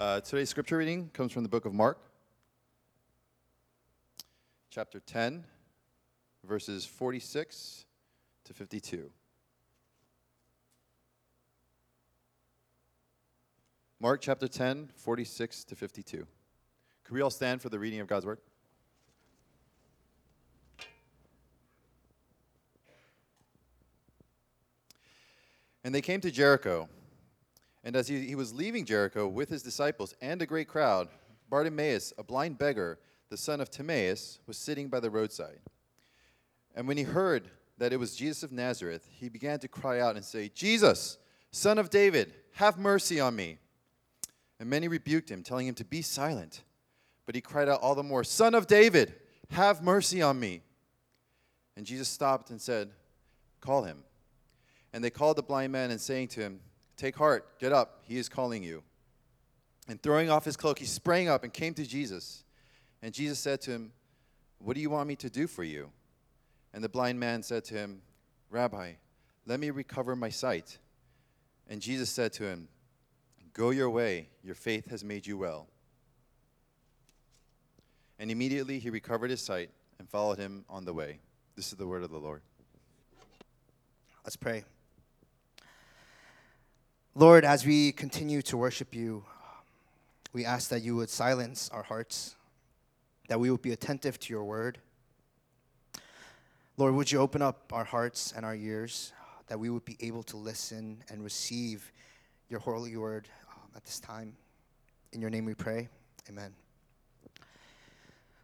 Uh, today's scripture reading comes from the book of Mark, chapter 10, verses 46 to 52. Mark chapter 10, 46 to 52. Could we all stand for the reading of God's word? And they came to Jericho. And as he, he was leaving Jericho with his disciples and a great crowd, Bartimaeus, a blind beggar, the son of Timaeus, was sitting by the roadside. And when he heard that it was Jesus of Nazareth, he began to cry out and say, Jesus, son of David, have mercy on me. And many rebuked him, telling him to be silent. But he cried out all the more, Son of David, have mercy on me. And Jesus stopped and said, Call him. And they called the blind man and saying to him, Take heart, get up, he is calling you. And throwing off his cloak, he sprang up and came to Jesus. And Jesus said to him, What do you want me to do for you? And the blind man said to him, Rabbi, let me recover my sight. And Jesus said to him, Go your way, your faith has made you well. And immediately he recovered his sight and followed him on the way. This is the word of the Lord. Let's pray. Lord, as we continue to worship you, we ask that you would silence our hearts, that we would be attentive to your word. Lord, would you open up our hearts and our ears, that we would be able to listen and receive your holy word um, at this time. In your name we pray. Amen.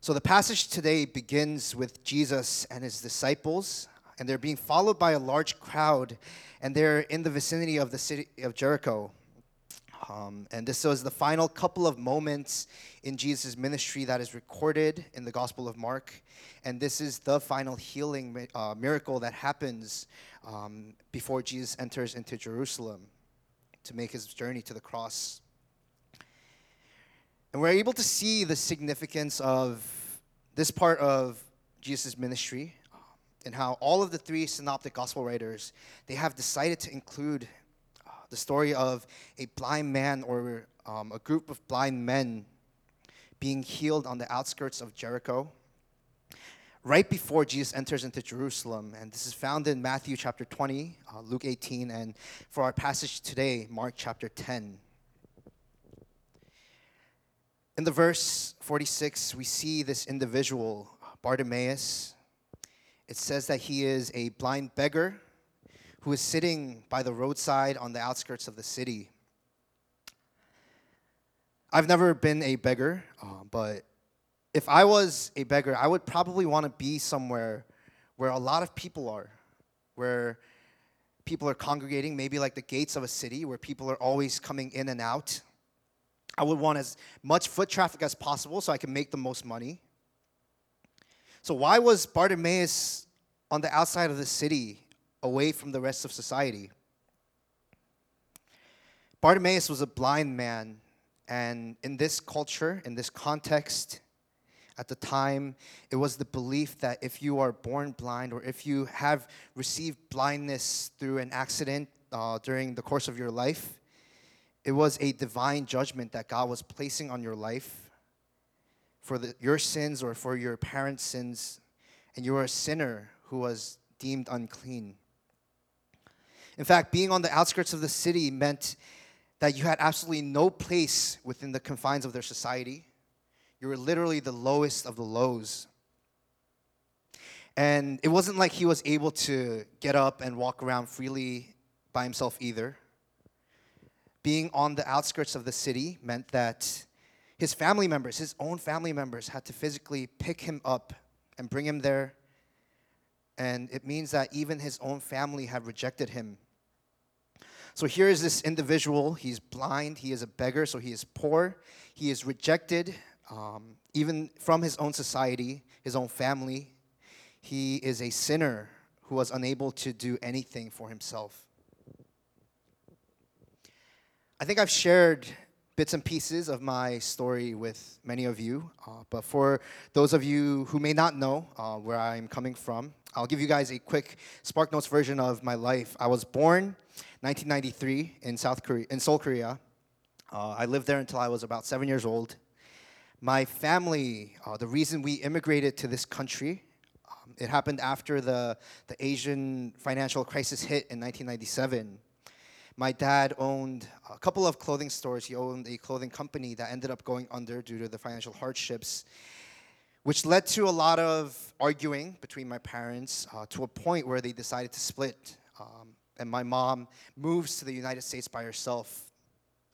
So the passage today begins with Jesus and his disciples, and they're being followed by a large crowd, and they're in the vicinity of the city of Jericho. Um, and this was the final couple of moments in Jesus' ministry that is recorded in the Gospel of Mark. And this is the final healing uh, miracle that happens um, before Jesus enters into Jerusalem to make his journey to the cross. And we're able to see the significance of this part of Jesus' ministry and how all of the three synoptic gospel writers they have decided to include uh, the story of a blind man or um, a group of blind men being healed on the outskirts of Jericho right before Jesus enters into Jerusalem. And this is found in Matthew chapter 20, uh, Luke 18, and for our passage today, Mark chapter 10. In the verse 46, we see this individual, Bartimaeus. It says that he is a blind beggar who is sitting by the roadside on the outskirts of the city. I've never been a beggar, uh, but if I was a beggar, I would probably want to be somewhere where a lot of people are, where people are congregating, maybe like the gates of a city where people are always coming in and out. I would want as much foot traffic as possible so I can make the most money. So, why was Bartimaeus on the outside of the city, away from the rest of society? Bartimaeus was a blind man, and in this culture, in this context, at the time, it was the belief that if you are born blind or if you have received blindness through an accident uh, during the course of your life, it was a divine judgment that God was placing on your life for the, your sins or for your parents' sins, and you were a sinner who was deemed unclean. In fact, being on the outskirts of the city meant that you had absolutely no place within the confines of their society. You were literally the lowest of the lows. And it wasn't like he was able to get up and walk around freely by himself either being on the outskirts of the city meant that his family members, his own family members, had to physically pick him up and bring him there. And it means that even his own family had rejected him. So here is this individual. He's blind. He is a beggar, so he is poor. He is rejected, um, even from his own society, his own family. He is a sinner who was unable to do anything for himself. I think I've shared bits and pieces of my story with many of you, uh, but for those of you who may not know uh, where I'm coming from, I'll give you guys a quick SparkNotes version of my life. I was born 1993 in South Korea, in Seoul, Korea. Uh, I lived there until I was about seven years old. My family, uh, the reason we immigrated to this country, um, it happened after the, the Asian financial crisis hit in 1997. My dad owned a couple of clothing stores. He owned a clothing company that ended up going under due to the financial hardships, which led to a lot of arguing between my parents uh, to a point where they decided to split. Um, and my mom moves to the United States by herself.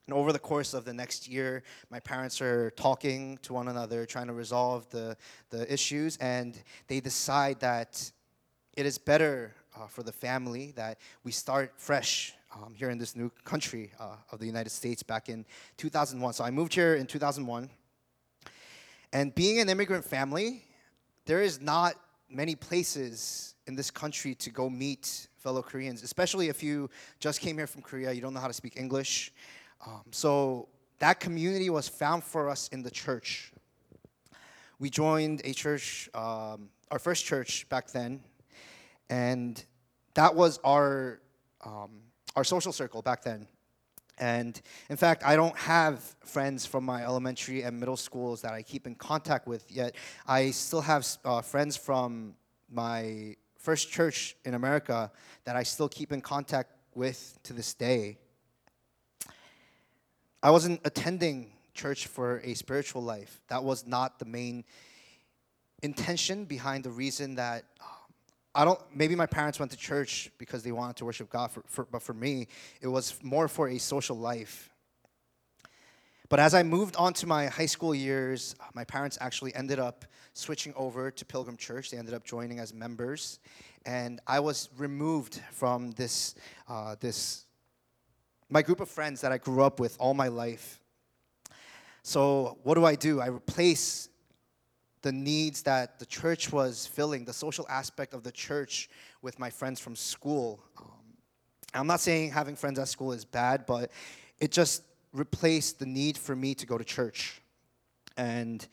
And over the course of the next year, my parents are talking to one another, trying to resolve the, the issues, and they decide that it is better uh, for the family that we start fresh um, here in this new country uh, of the United States back in 2001. So I moved here in 2001. And being an immigrant family, there is not many places in this country to go meet fellow Koreans, especially if you just came here from Korea, you don't know how to speak English. Um, so that community was found for us in the church. We joined a church, um, our first church back then, and that was our um, our social circle back then. And in fact, I don't have friends from my elementary and middle schools that I keep in contact with yet. I still have uh, friends from my first church in America that I still keep in contact with to this day. I wasn't attending church for a spiritual life. That was not the main intention behind the reason that I don't, maybe my parents went to church because they wanted to worship God, for, for, but for me, it was more for a social life. But as I moved on to my high school years, my parents actually ended up switching over to Pilgrim Church. They ended up joining as members. And I was removed from this, uh, this, my group of friends that I grew up with all my life. So, what do I do? I replace the needs that the church was filling, the social aspect of the church with my friends from school. Um, I'm not saying having friends at school is bad, but it just replaced the need for me to go to church. And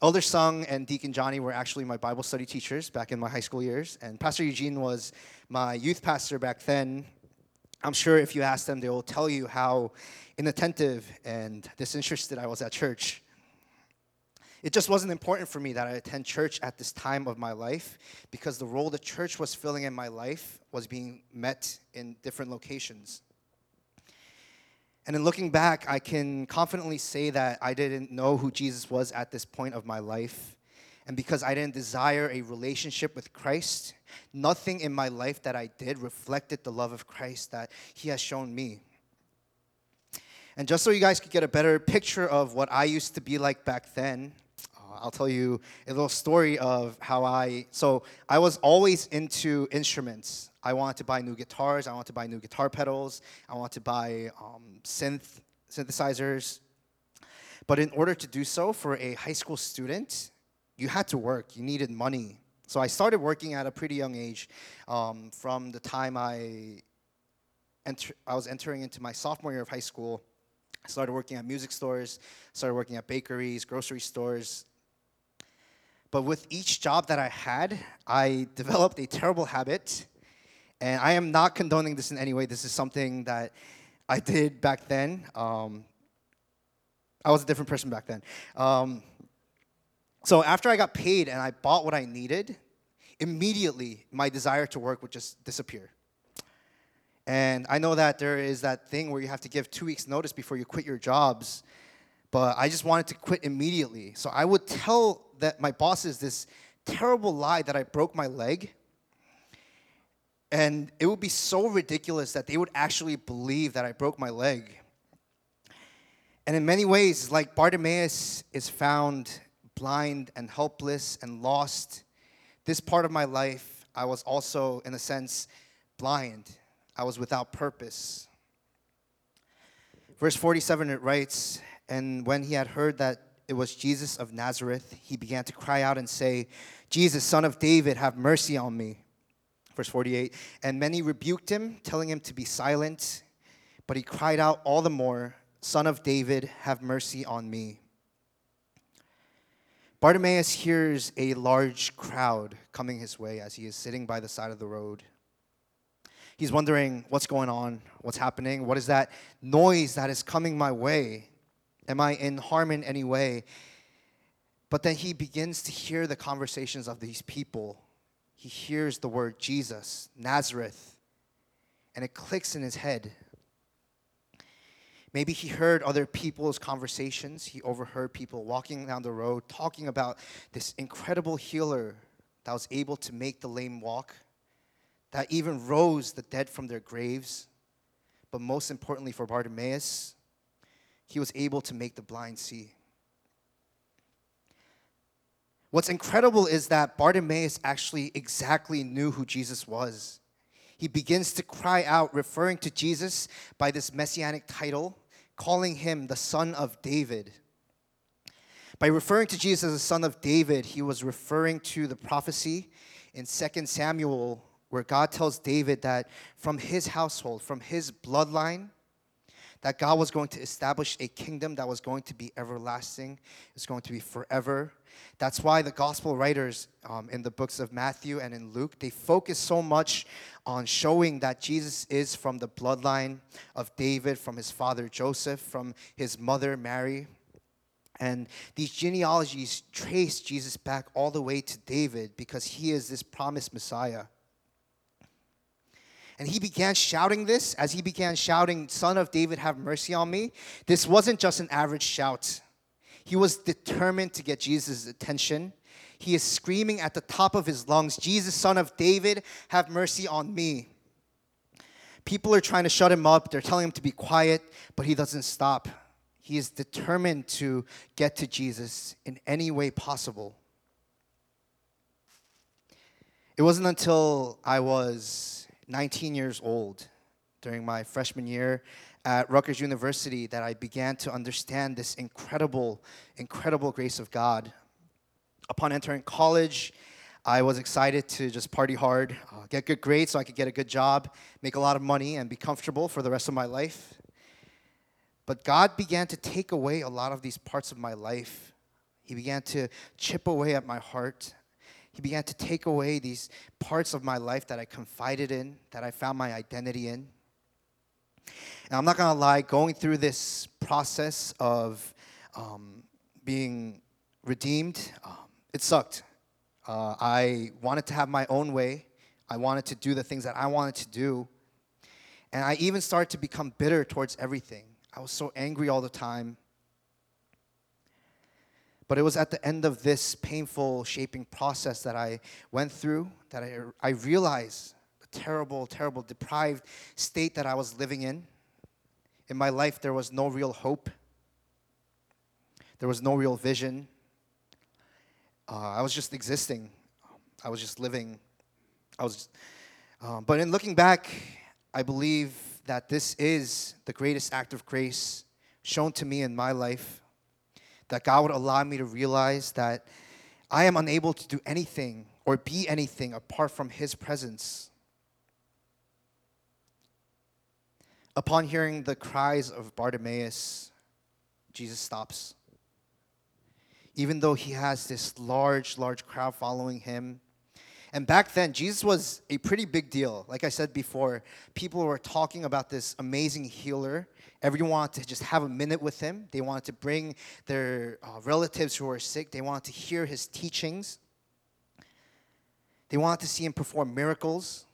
Elder Sung and Deacon Johnny were actually my Bible study teachers back in my high school years, and Pastor Eugene was my youth pastor back then. I'm sure if you ask them, they will tell you how inattentive and disinterested I was at church it just wasn't important for me that I attend church at this time of my life because the role the church was filling in my life was being met in different locations. And in looking back, I can confidently say that I didn't know who Jesus was at this point of my life. And because I didn't desire a relationship with Christ, nothing in my life that I did reflected the love of Christ that He has shown me. And just so you guys could get a better picture of what I used to be like back then, I'll tell you a little story of how I. So I was always into instruments. I wanted to buy new guitars. I wanted to buy new guitar pedals. I wanted to buy um, synth synthesizers. But in order to do so for a high school student, you had to work. You needed money. So I started working at a pretty young age. Um, from the time I enter, I was entering into my sophomore year of high school. I started working at music stores, started working at bakeries, grocery stores, but with each job that I had, I developed a terrible habit. And I am not condoning this in any way. This is something that I did back then. Um, I was a different person back then. Um, so after I got paid and I bought what I needed, immediately my desire to work would just disappear. And I know that there is that thing where you have to give two weeks' notice before you quit your jobs, but I just wanted to quit immediately. So I would tell that my bosses this terrible lie that I broke my leg. And it would be so ridiculous that they would actually believe that I broke my leg. And in many ways, like Bartimaeus is found blind and helpless and lost, this part of my life, I was also, in a sense, blind. I was without purpose. Verse 47, it writes, And when he had heard that it was Jesus of Nazareth, he began to cry out and say, Jesus, son of David, have mercy on me. Verse 48 And many rebuked him, telling him to be silent. But he cried out all the more, Son of David, have mercy on me. Bartimaeus hears a large crowd coming his way as he is sitting by the side of the road. He's wondering what's going on, what's happening, what is that noise that is coming my way? Am I in harm in any way? But then he begins to hear the conversations of these people. He hears the word Jesus, Nazareth, and it clicks in his head. Maybe he heard other people's conversations. He overheard people walking down the road talking about this incredible healer that was able to make the lame walk, that even rose the dead from their graves. But most importantly for Bartimaeus, he was able to make the blind see. What's incredible is that Bartimaeus actually exactly knew who Jesus was. He begins to cry out, referring to Jesus by this messianic title calling him the son of David. By referring to Jesus as the son of David, he was referring to the prophecy in 2 Samuel where God tells David that from his household, from his bloodline, that God was going to establish a kingdom that was going to be everlasting, it's going to be forever. That's why the gospel writers um, in the books of Matthew and in Luke, they focus so much on showing that Jesus is from the bloodline of David, from his father Joseph, from his mother Mary. And these genealogies trace Jesus back all the way to David because he is this promised Messiah. And he began shouting this as he began shouting, Son of David, have mercy on me. This wasn't just an average shout, he was determined to get Jesus' attention. He is screaming at the top of his lungs, Jesus, Son of David, have mercy on me. People are trying to shut him up, they're telling him to be quiet, but he doesn't stop. He is determined to get to Jesus in any way possible. It wasn't until I was 19 years old, during my freshman year at Rutgers University, that I began to understand this incredible, incredible grace of God. Upon entering college, I was excited to just party hard, uh, get good grades so I could get a good job, make a lot of money, and be comfortable for the rest of my life. But God began to take away a lot of these parts of my life. He began to chip away at my heart he began to take away these parts of my life that I confided in, that I found my identity in. And I'm not gonna lie, going through this process of um, being redeemed, um, it sucked. Uh, I wanted to have my own way. I wanted to do the things that I wanted to do. And I even started to become bitter towards everything. I was so angry all the time. But it was at the end of this painful shaping process that I went through that I, I realized the terrible, terrible, deprived state that I was living in. In my life, there was no real hope, there was no real vision. Uh, I was just existing, I was just living. I was, um, but in looking back, I believe that this is the greatest act of grace shown to me in my life that God would allow me to realize that I am unable to do anything or be anything apart from His presence. Upon hearing the cries of Bartimaeus, Jesus stops. Even though he has this large, large crowd following him. And back then, Jesus was a pretty big deal. Like I said before, people were talking about this amazing healer Everyone wanted to just have a minute with him. They wanted to bring their uh, relatives who were sick. They wanted to hear his teachings. They wanted to see him perform miracles.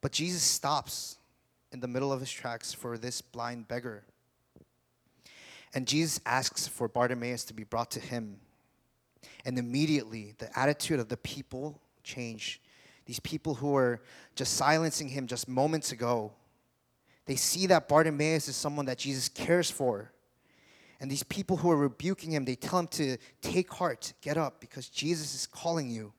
But Jesus stops in the middle of his tracks for this blind beggar. And Jesus asks for Bartimaeus to be brought to him. And immediately, the attitude of the people changed. These people who were just silencing him just moments ago they see that Bartimaeus is someone that Jesus cares for. And these people who are rebuking him, they tell him to take heart, get up, because Jesus is calling you.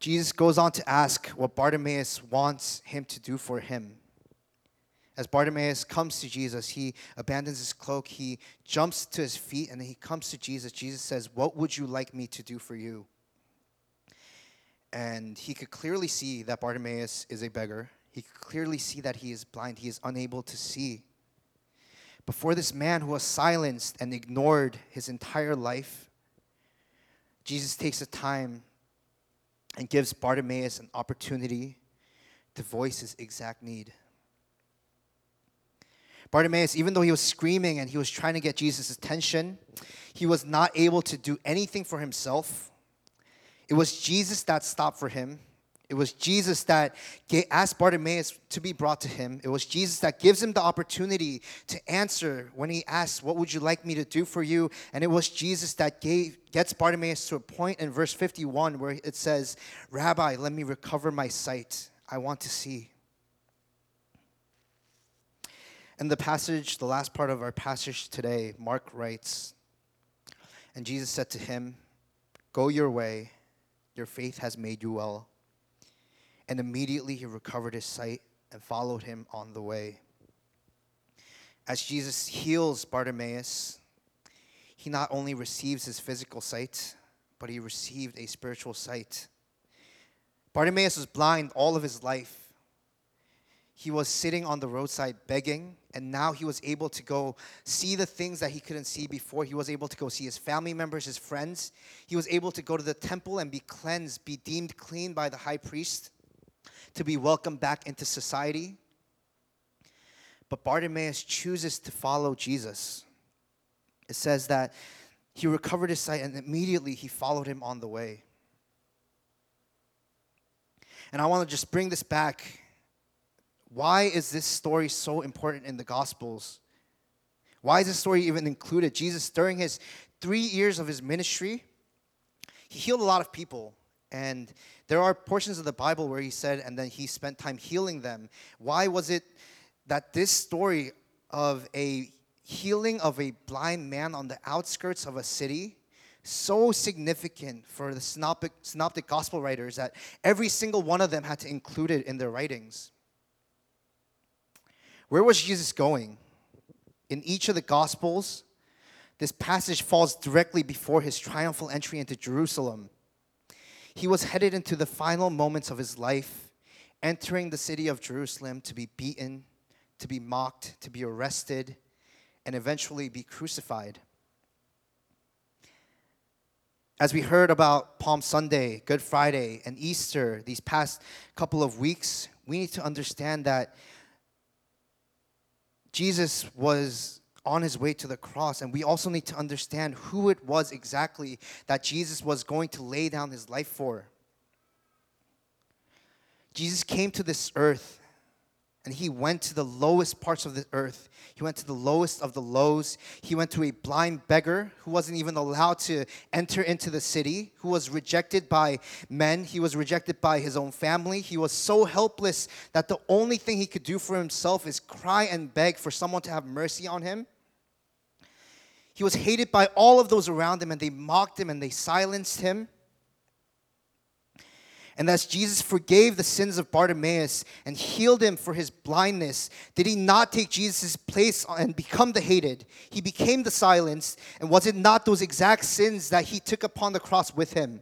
Jesus goes on to ask what Bartimaeus wants him to do for him. As Bartimaeus comes to Jesus, he abandons his cloak, he jumps to his feet, and then he comes to Jesus. Jesus says, What would you like me to do for you? And he could clearly see that Bartimaeus is a beggar. He could clearly see that he is blind, he is unable to see. Before this man who was silenced and ignored his entire life, Jesus takes the time and gives Bartimaeus an opportunity to voice his exact need. Bartimaeus, even though he was screaming and he was trying to get Jesus' attention, he was not able to do anything for himself. It was Jesus that stopped for him. It was Jesus that asked Bartimaeus to be brought to him. It was Jesus that gives him the opportunity to answer when he asks, What would you like me to do for you? And it was Jesus that gave, gets Bartimaeus to a point in verse 51 where it says, Rabbi, let me recover my sight. I want to see. In the passage, the last part of our passage today, Mark writes, And Jesus said to him, Go your way, your faith has made you well. And immediately he recovered his sight and followed him on the way. As Jesus heals Bartimaeus, he not only receives his physical sight, but he received a spiritual sight. Bartimaeus was blind all of his life he was sitting on the roadside begging, and now he was able to go see the things that he couldn't see before. He was able to go see his family members, his friends. He was able to go to the temple and be cleansed, be deemed clean by the high priest, to be welcomed back into society. But Bartimaeus chooses to follow Jesus. It says that he recovered his sight and immediately he followed him on the way. And I want to just bring this back why is this story so important in the Gospels? Why is this story even included? Jesus, during his three years of his ministry, he healed a lot of people. And there are portions of the Bible where he said, and then he spent time healing them. Why was it that this story of a healing of a blind man on the outskirts of a city so significant for the synoptic, synoptic gospel writers that every single one of them had to include it in their writings where was Jesus going? In each of the Gospels, this passage falls directly before his triumphal entry into Jerusalem. He was headed into the final moments of his life, entering the city of Jerusalem to be beaten, to be mocked, to be arrested, and eventually be crucified. As we heard about Palm Sunday, Good Friday, and Easter these past couple of weeks, we need to understand that Jesus was on his way to the cross, and we also need to understand who it was exactly that Jesus was going to lay down his life for. Jesus came to this earth and he went to the lowest parts of the earth. He went to the lowest of the lows. He went to a blind beggar who wasn't even allowed to enter into the city, who was rejected by men. He was rejected by his own family. He was so helpless that the only thing he could do for himself is cry and beg for someone to have mercy on him. He was hated by all of those around him, and they mocked him and they silenced him. And as Jesus forgave the sins of Bartimaeus and healed him for his blindness, did he not take Jesus' place and become the hated? He became the silenced. And was it not those exact sins that he took upon the cross with him?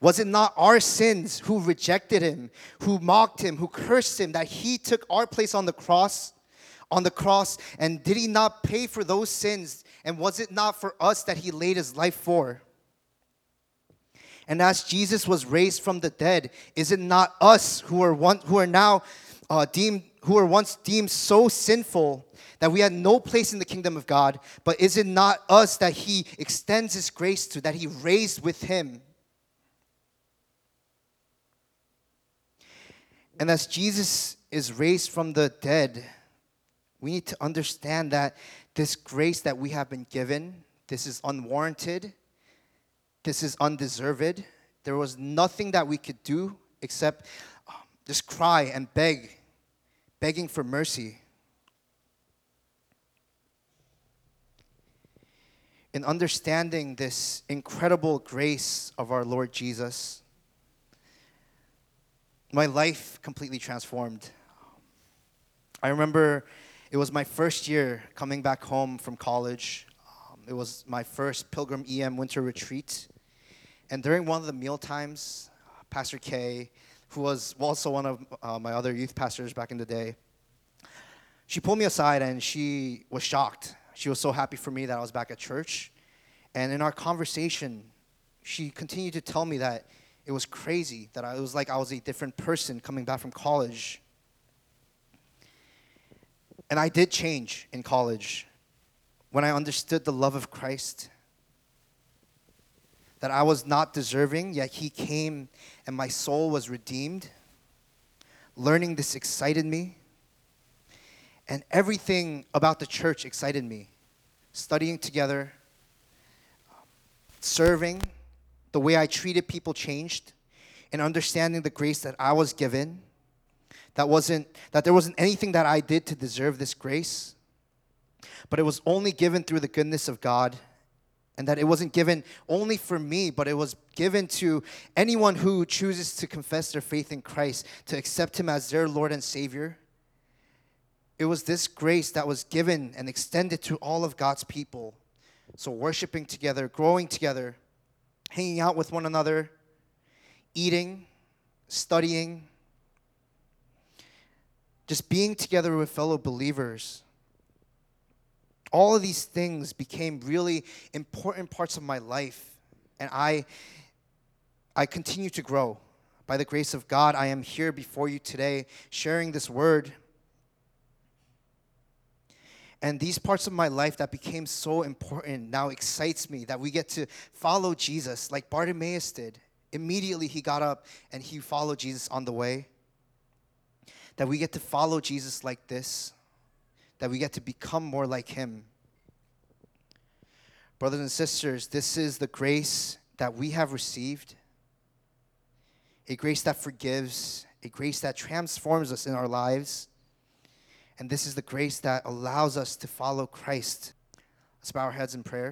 Was it not our sins who rejected him, who mocked him, who cursed him, that he took our place on the cross? On the cross, and did he not pay for those sins? And was it not for us that he laid his life for? And as Jesus was raised from the dead, is it not us who are one, who are now uh, deemed who were once deemed so sinful that we had no place in the kingdom of God, but is it not us that He extends His grace to, that He raised with Him? And as Jesus is raised from the dead, we need to understand that this grace that we have been given, this is unwarranted, this is undeserved. There was nothing that we could do except um, just cry and beg, begging for mercy. In understanding this incredible grace of our Lord Jesus, my life completely transformed. I remember it was my first year coming back home from college. It was my first Pilgrim EM winter retreat. And during one of the meal times, Pastor Kay, who was also one of uh, my other youth pastors back in the day, she pulled me aside and she was shocked. She was so happy for me that I was back at church. And in our conversation, she continued to tell me that it it was crazy that I, it was like I was a different person coming back from college. And I did change in college when I understood the love of Christ. That I was not deserving, yet He came and my soul was redeemed. Learning this excited me. And everything about the church excited me. Studying together, serving, the way I treated people changed, and understanding the grace that I was given. That wasn't that there wasn't anything that I did to deserve this grace, but it was only given through the goodness of God, and that it wasn't given only for me, but it was given to anyone who chooses to confess their faith in Christ, to accept Him as their Lord and Savior. It was this grace that was given and extended to all of God's people. So, worshiping together, growing together, hanging out with one another, eating, studying, just being together with fellow believers. All of these things became really important parts of my life, and I, I continue to grow. By the grace of God, I am here before you today sharing this word. And these parts of my life that became so important now excites me that we get to follow Jesus like Bartimaeus did. Immediately he got up and he followed Jesus on the way. That we get to follow Jesus like this, that we get to become more like him. Brothers and sisters, this is the grace that we have received a grace that forgives, a grace that transforms us in our lives and this is the grace that allows us to follow Christ. Let's bow our heads in prayer.